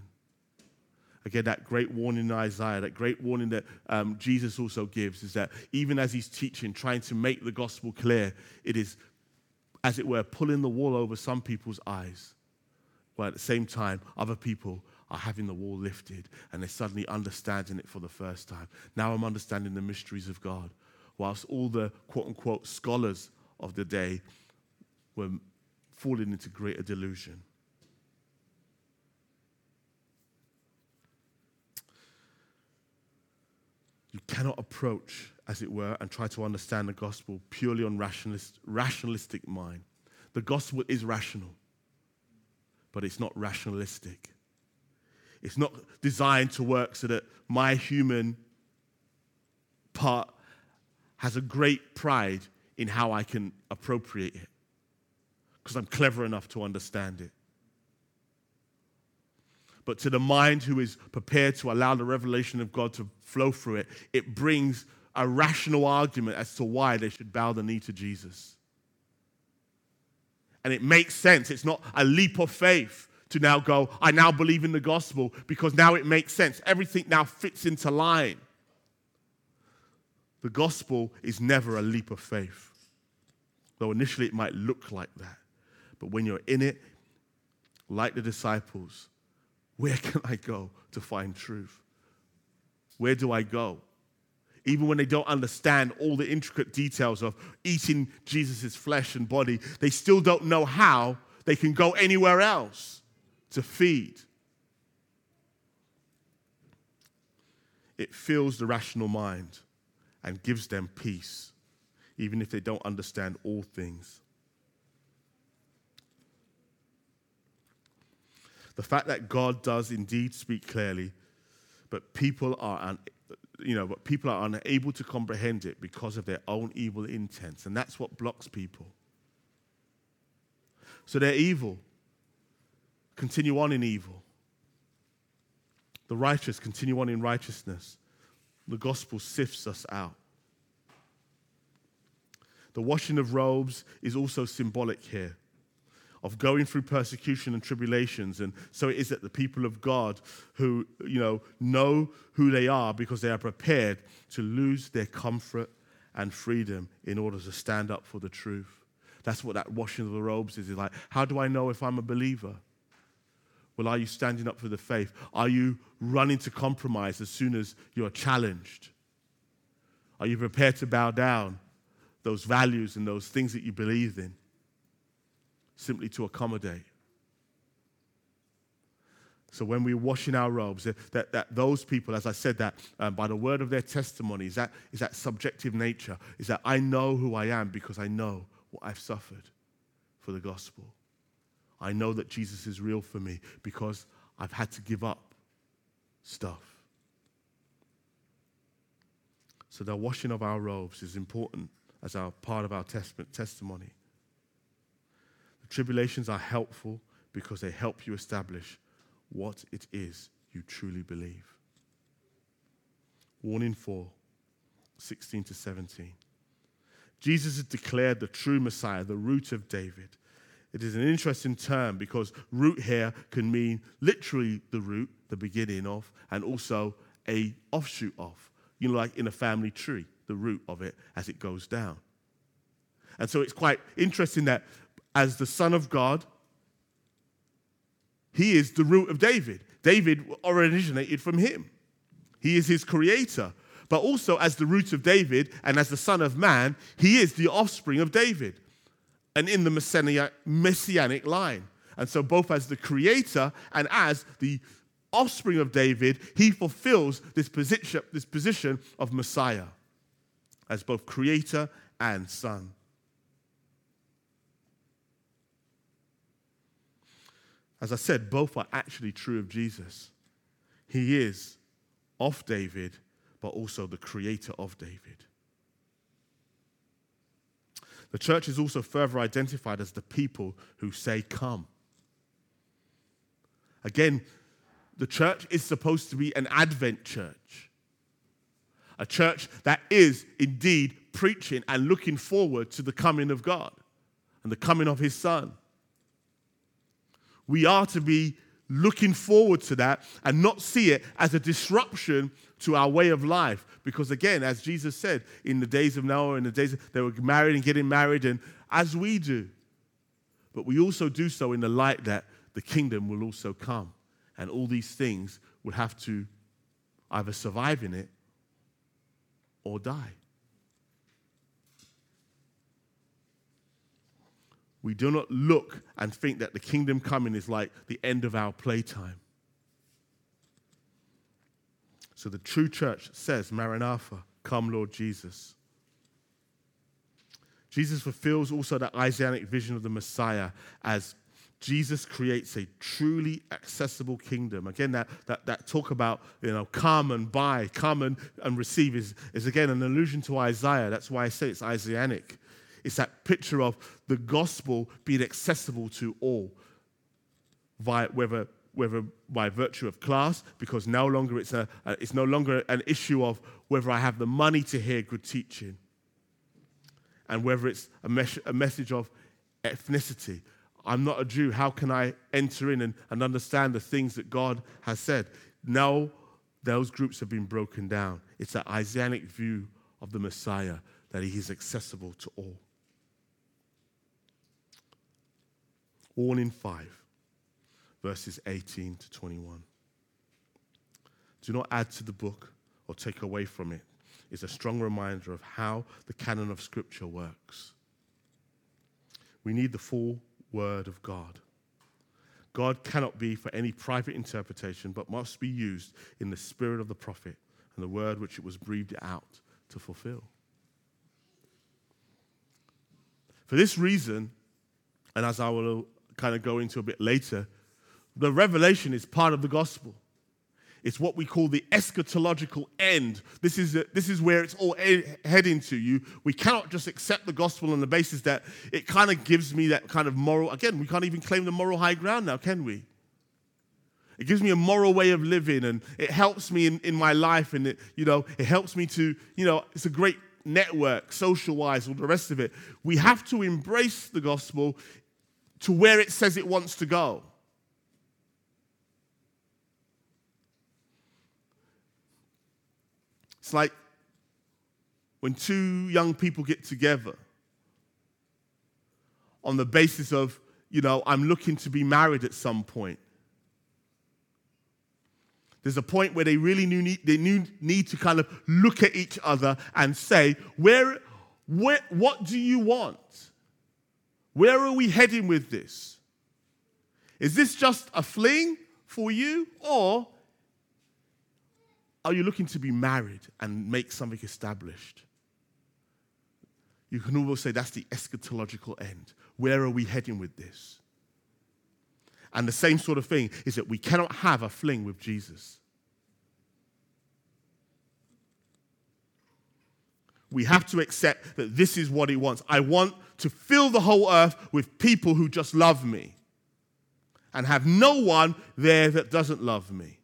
Again, that great warning in Isaiah, that great warning that um, Jesus also gives is that even as he's teaching, trying to make the gospel clear, it is, as it were, pulling the wall over some people's eyes, while at the same time, other people are having the wall lifted and they're suddenly understanding it for the first time. Now I'm understanding the mysteries of God. Whilst all the quote unquote scholars of the day were falling into greater delusion. You cannot approach, as it were, and try to understand the gospel purely on rationalist, rationalistic mind. The gospel is rational, but it's not rationalistic. It's not designed to work so that my human part has a great pride in how I can appropriate it because I'm clever enough to understand it. But to the mind who is prepared to allow the revelation of God to flow through it, it brings a rational argument as to why they should bow the knee to Jesus. And it makes sense. It's not a leap of faith to now go, I now believe in the gospel because now it makes sense. Everything now fits into line. The gospel is never a leap of faith, though initially it might look like that. But when you're in it, like the disciples, where can I go to find truth? Where do I go? Even when they don't understand all the intricate details of eating Jesus' flesh and body, they still don't know how they can go anywhere else to feed. It fills the rational mind and gives them peace, even if they don't understand all things. The fact that God does indeed speak clearly, but people are, un- you know, but people are unable to comprehend it because of their own evil intents, and that's what blocks people. So they're evil continue on in evil. The righteous continue on in righteousness. The gospel sifts us out. The washing of robes is also symbolic here of going through persecution and tribulations. And so it is that the people of God who, you know, know who they are because they are prepared to lose their comfort and freedom in order to stand up for the truth. That's what that washing of the robes is. It's like, how do I know if I'm a believer? Well, are you standing up for the faith? Are you running to compromise as soon as you're challenged? Are you prepared to bow down those values and those things that you believe in simply to accommodate? So when we're washing our robes, that, that those people, as I said, that um, by the word of their testimony, is that, is that subjective nature, is that I know who I am because I know what I've suffered for the gospel. I know that Jesus is real for me because I've had to give up stuff. So the washing of our robes is important as our part of our testimony. The tribulations are helpful because they help you establish what it is you truly believe. Warning 4, 16 to 17. Jesus has declared the true Messiah, the root of David. It is an interesting term because root here can mean literally the root, the beginning of, and also a offshoot of. You know, like in a family tree, the root of it as it goes down. And so it's quite interesting that as the Son of God, he is the root of David. David originated from him. He is his creator. But also, as the root of David and as the Son of Man, he is the offspring of David and in the messianic line. And so, both as the creator and as the offspring of David, he fulfills this position, this position of Messiah as both creator and son. As I said, both are actually true of Jesus. He is of David, but also the creator of David. The church is also further identified as the people who say, Come. Again, the church is supposed to be an Advent church, a church that is indeed preaching and looking forward to the coming of God and the coming of His Son. We are to be looking forward to that and not see it as a disruption to our way of life. Because again, as Jesus said, in the days of Noah, in the days they were married and getting married, and as we do. But we also do so in the light that the kingdom will also come. And all these things would have to either survive in it or die. we do not look and think that the kingdom coming is like the end of our playtime. So the true church says, Maranatha, come, Lord Jesus. Jesus fulfills also the Isaianic vision of the Messiah as Jesus creates a truly accessible kingdom. Again, that, that, that talk about, you know, come and buy, come and, and receive is, is again an allusion to Isaiah. That's why I say it's Isaianic. It's that picture of the gospel being accessible to all, via, whether, whether by virtue of class, because no longer it's, a, it's no longer an issue of whether I have the money to hear good teaching, and whether it's a, mes- a message of ethnicity. I'm not a Jew. How can I enter in and, and understand the things that God has said? Now, those groups have been broken down. It's an Isaianic view of the Messiah that he is accessible to all. Warning 5, verses 18 to 21. Do not add to the book or take away from it. It's a strong reminder of how the canon of Scripture works. We need the full Word of God. God cannot be for any private interpretation, but must be used in the spirit of the prophet and the word which it was breathed out to fulfill. For this reason, and as I will kind of go into a bit later, the revelation is part of the gospel. It's what we call the eschatological end. This is, a, this is where it's all heading to. You, we cannot just accept the gospel on the basis that it kind of gives me that kind of moral. Again, we can't even claim the moral high ground now, can we? It gives me a moral way of living, and it helps me in, in my life, and it, you know, it helps me to, you know, it's a great network, social wise, all the rest of it. We have to embrace the gospel to where it says it wants to go. It's like when two young people get together on the basis of, you know, I'm looking to be married at some point. There's a point where they really need, they need to kind of look at each other and say, where, where, what do you want? Where are we heading with this? Is this just a fling for you, or are you looking to be married and make something established? You can almost say that's the eschatological end. Where are we heading with this? And the same sort of thing is that we cannot have a fling with Jesus. We have to accept that this is what he wants. I want to fill the whole earth with people who just love me and have no one there that doesn't love me.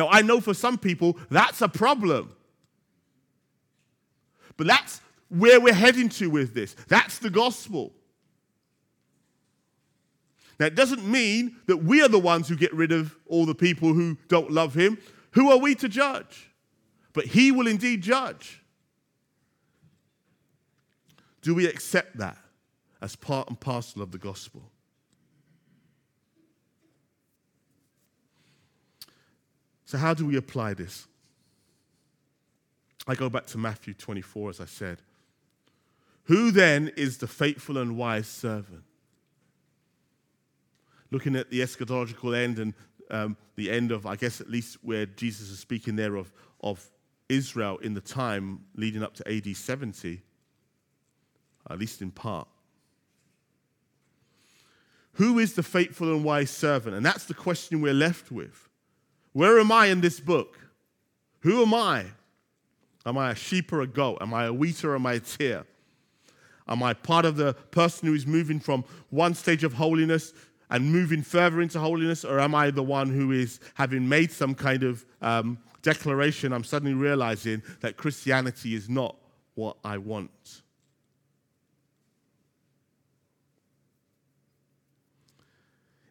Now, I know for some people that's a problem. But that's where we're heading to with this. That's the gospel. Now, it doesn't mean that we are the ones who get rid of all the people who don't love him. Who are we to judge? But he will indeed judge. Do we accept that as part and parcel of the gospel? So, how do we apply this? I go back to Matthew 24, as I said. Who then is the faithful and wise servant? looking at the eschatological end and um, the end of, I guess, at least where Jesus is speaking there of, of Israel in the time leading up to AD 70, at least in part. Who is the faithful and wise servant? And that's the question we're left with. Where am I in this book? Who am I? Am I a sheep or a goat? Am I a wheat or am I a tare? Am I part of the person who is moving from one stage of holiness and moving further into holiness, or am I the one who is having made some kind of um, declaration? I'm suddenly realizing that Christianity is not what I want.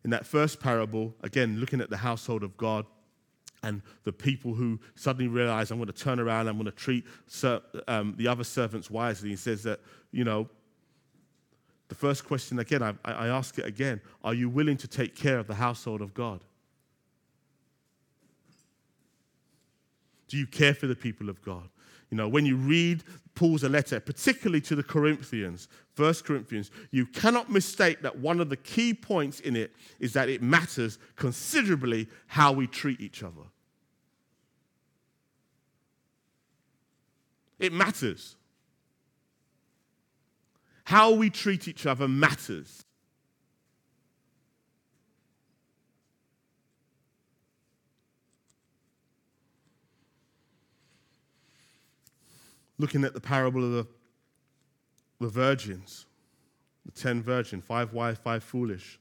In that first parable, again, looking at the household of God, and the people who suddenly realize I'm going to turn around, I'm going to treat um, the other servants wisely. He says that, you know, the first question, again, I, I ask it again Are you willing to take care of the household of God? Do you care for the people of God? You know, when you read Paul's letter, particularly to the Corinthians, First Corinthians, you cannot mistake that one of the key points in it is that it matters considerably how we treat each other. It matters. How we treat each other matters. Looking at the parable of the, the virgins, the ten virgins, five wise, five foolish.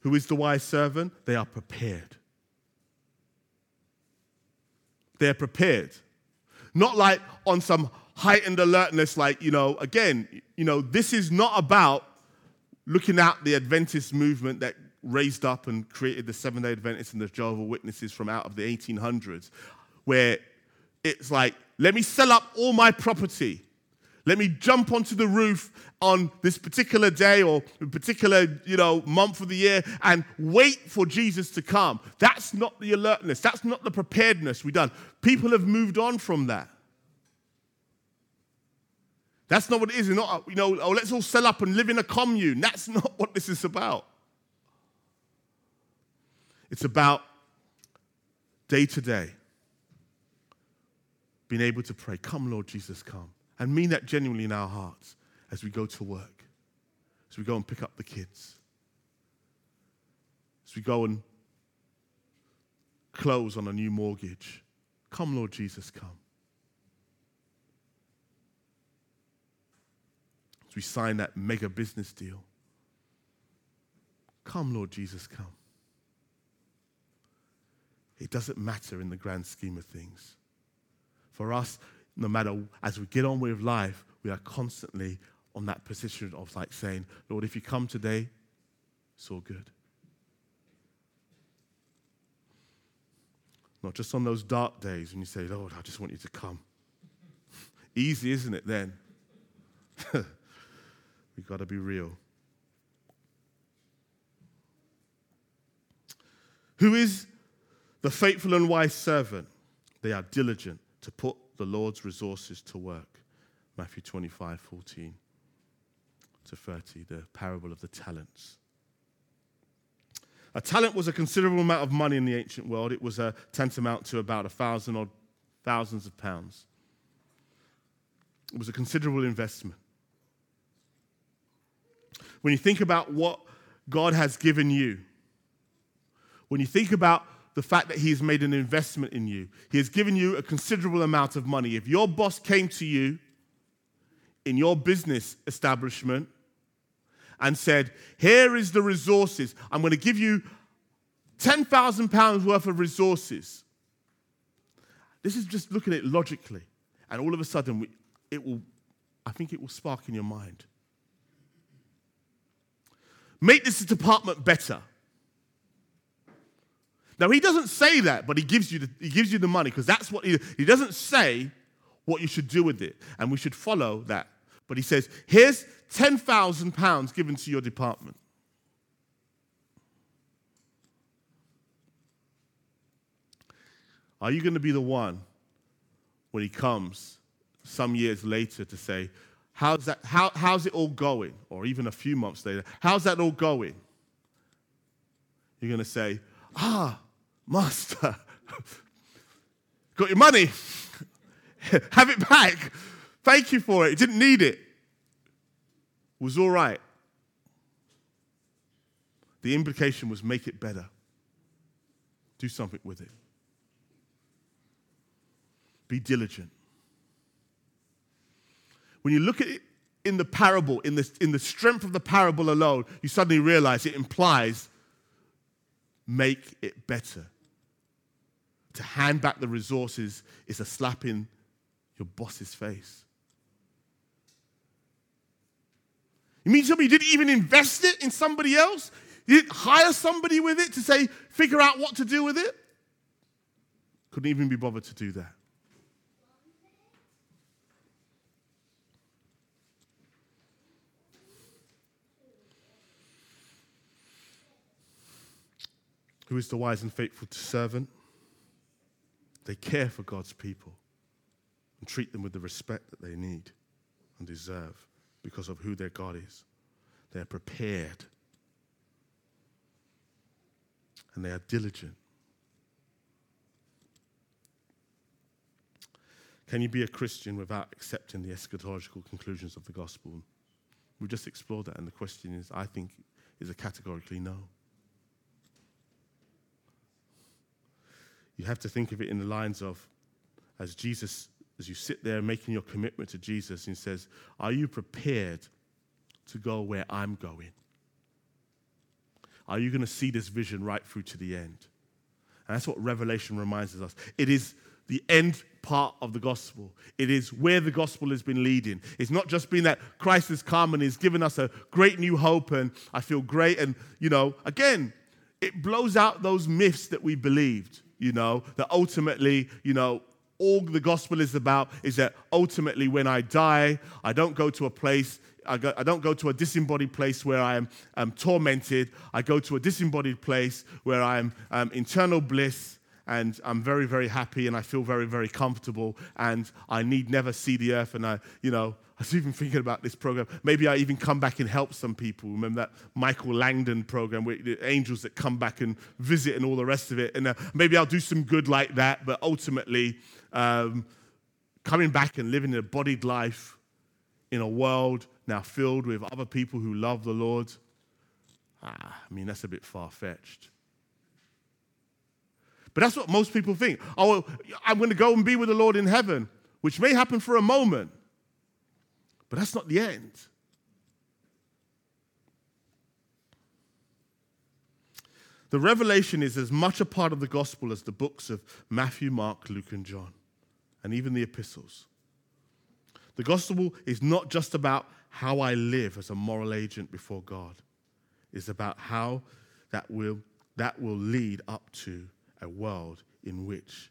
Who is the wise servant? They are prepared. They're prepared. Not like on some heightened alertness, like, you know, again, you know, this is not about looking at the Adventist movement that raised up and created the Seventh day Adventists and the Jehovah Witnesses from out of the 1800s, where it's like, let me sell up all my property. Let me jump onto the roof on this particular day or particular, you know, month of the year and wait for Jesus to come. That's not the alertness. That's not the preparedness we've done. People have moved on from that. That's not what it is. It's not, you know, oh, let's all sell up and live in a commune. That's not what this is about. It's about day to day being able to pray, Come, Lord Jesus, come. And mean that genuinely in our hearts as we go to work, as we go and pick up the kids, as we go and close on a new mortgage. Come, Lord Jesus, come. as we sign that mega business deal. Come, Lord Jesus, come. It doesn't matter in the grand scheme of things. For us, no matter as we get on with life, we are constantly on that position of like saying, Lord, if you come today, it's all good. Not just on those dark days when you say, Lord, I just want you to come. Easy, isn't it, then? We've got to be real. Who is the faithful and wise servant? They are diligent to put the Lord's resources to work. Matthew 25, 14 to 30, the parable of the talents. A talent was a considerable amount of money in the ancient world. It was a tantamount to about a thousand or thousands of pounds. It was a considerable investment. When you think about what God has given you, when you think about the fact that He has made an investment in you, He has given you a considerable amount of money. If your boss came to you in your business establishment and said, Here is the resources, I'm going to give you £10,000 worth of resources. This is just looking at it logically. And all of a sudden, it will, I think it will spark in your mind. Make this department better. Now, he doesn't say that, but he gives you the, he gives you the money because that's what he, he doesn't say what you should do with it. And we should follow that. But he says, here's £10,000 given to your department. Are you going to be the one when he comes some years later to say, how's, that, how, how's it all going? Or even a few months later, how's that all going? You're going to say, ah, Master, got your money. Have it back. Thank you for it. it didn't need it. It was all right. The implication was make it better. Do something with it. Be diligent. When you look at it in the parable, in the, in the strength of the parable alone, you suddenly realize it implies make it better to hand back the resources is a slap in your boss's face. You mean somebody didn't even invest it in somebody else? You didn't hire somebody with it to say, figure out what to do with it? Couldn't even be bothered to do that. Who is the wise and faithful servant? They care for God's people and treat them with the respect that they need and deserve because of who their God is. They are prepared and they are diligent. Can you be a Christian without accepting the eschatological conclusions of the gospel? We've just explored that, and the question is, I think, is a categorically no. You have to think of it in the lines of, as Jesus, as you sit there making your commitment to Jesus, and says, Are you prepared to go where I'm going? Are you going to see this vision right through to the end? And that's what Revelation reminds us. It is the end part of the gospel. It is where the gospel has been leading. It's not just been that Christ has come and he's given us a great new hope and I feel great. And, you know, again, it blows out those myths that we believed you know, that ultimately, you know, all the gospel is about is that ultimately when I die, I don't go to a place, I, go, I don't go to a disembodied place where I am um, tormented. I go to a disembodied place where I am um, internal bliss and I'm very, very happy and I feel very, very comfortable and I need never see the earth and I, you know, I was even thinking about this program. Maybe I even come back and help some people. Remember that Michael Landon program where the angels that come back and visit and all the rest of it. And uh, maybe I'll do some good like that. But ultimately, um, coming back and living a bodied life in a world now filled with other people who love the Lord, ah, I mean, that's a bit far fetched. But that's what most people think. Oh, I'm going to go and be with the Lord in heaven, which may happen for a moment. But that's not the end. The revelation is as much a part of the gospel as the books of Matthew, Mark, Luke, and John, and even the epistles. The gospel is not just about how I live as a moral agent before God. It's about how that will, that will lead up to a world in which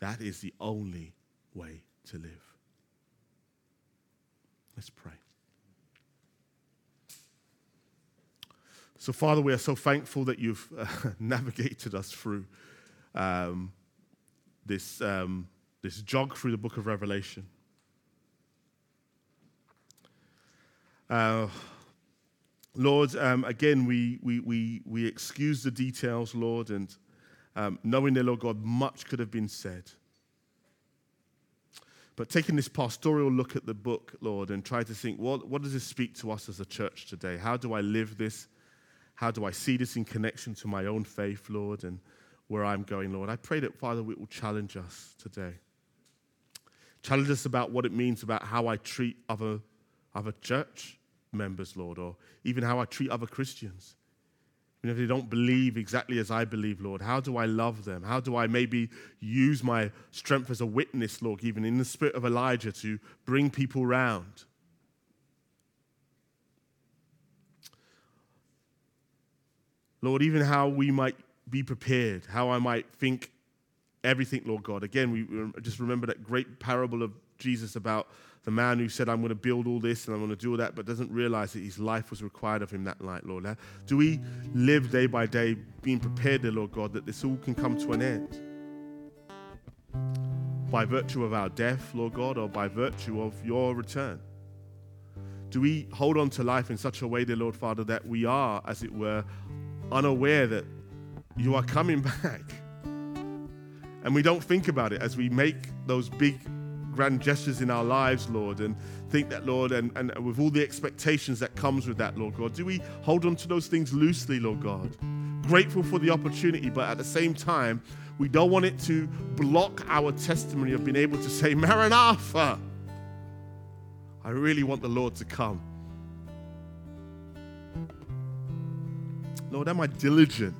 that is the only way to live. Let's pray. So, Father, we are so thankful that you've uh, navigated us through um, this, um, this jog through the book of Revelation. Uh, Lord, um, again, we, we, we, we excuse the details, Lord, and um, knowing that, Lord God, much could have been said. But taking this pastoral look at the book, Lord, and try to think, what, what does this speak to us as a church today? How do I live this? How do I see this in connection to my own faith, Lord, and where I'm going, Lord? I pray that, Father, it will challenge us today. Challenge us about what it means about how I treat other, other church members, Lord, or even how I treat other Christians. Even if they don't believe exactly as I believe, Lord, how do I love them? How do I maybe use my strength as a witness, Lord, even in the spirit of Elijah to bring people round? Lord, even how we might be prepared, how I might think everything, Lord God. Again, we just remember that great parable of Jesus about the man who said, I'm going to build all this and I'm going to do all that, but doesn't realize that his life was required of him that night, Lord. Do we live day by day being prepared, dear Lord God, that this all can come to an end? By virtue of our death, Lord God, or by virtue of your return? Do we hold on to life in such a way, dear Lord Father, that we are, as it were, unaware that you are coming back? And we don't think about it as we make those big grand gestures in our lives, Lord, and think that, Lord, and, and with all the expectations that comes with that, Lord God, do we hold on to those things loosely, Lord God? Grateful for the opportunity, but at the same time, we don't want it to block our testimony of being able to say, Maranatha. I really want the Lord to come. Lord, am I diligent?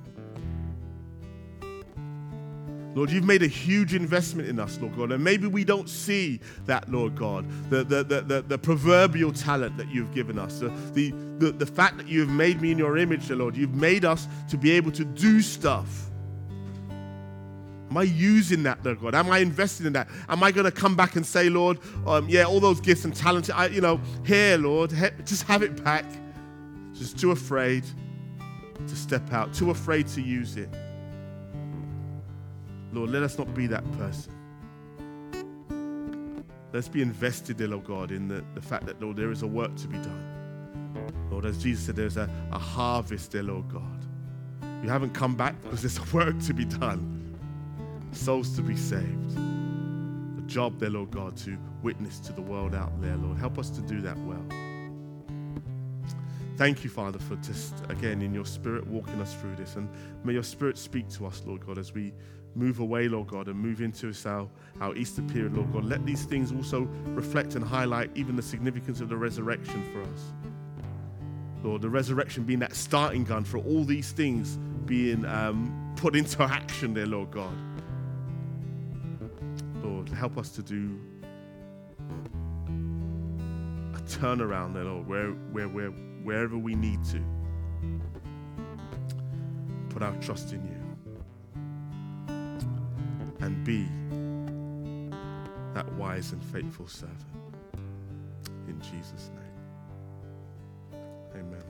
Lord, you've made a huge investment in us, Lord God. And maybe we don't see that, Lord God, the, the, the, the, proverbial talent that you've given us, the, the, the, fact that you have made me in your image, Lord. You've made us to be able to do stuff. Am I using that, Lord God? Am I investing in that? Am I going to come back and say, Lord, um, yeah, all those gifts and talents, I, you know, here, Lord, just have it back. Just too afraid to step out, too afraid to use it. Lord, let us not be that person. Let's be invested, dear Lord oh God, in the, the fact that, Lord, there is a work to be done. Lord, as Jesus said, there's a, a harvest, dear Lord God. You haven't come back because there's a work to be done, souls to be saved, a job, dear Lord God, to witness to the world out there, Lord. Help us to do that well. Thank you, Father, for just, again, in your spirit walking us through this. And may your spirit speak to us, Lord God, as we move away, Lord God, and move into our, our Easter period, Lord God. Let these things also reflect and highlight even the significance of the resurrection for us. Lord, the resurrection being that starting gun for all these things being um, put into action there, Lord God. Lord, help us to do a turnaround there, Lord, where, where, where, wherever we need to. Put our trust in you and be that wise and faithful servant. In Jesus' name. Amen.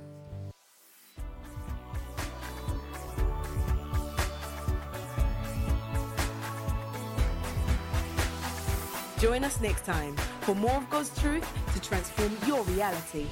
Join us next time for more of God's truth to transform your reality.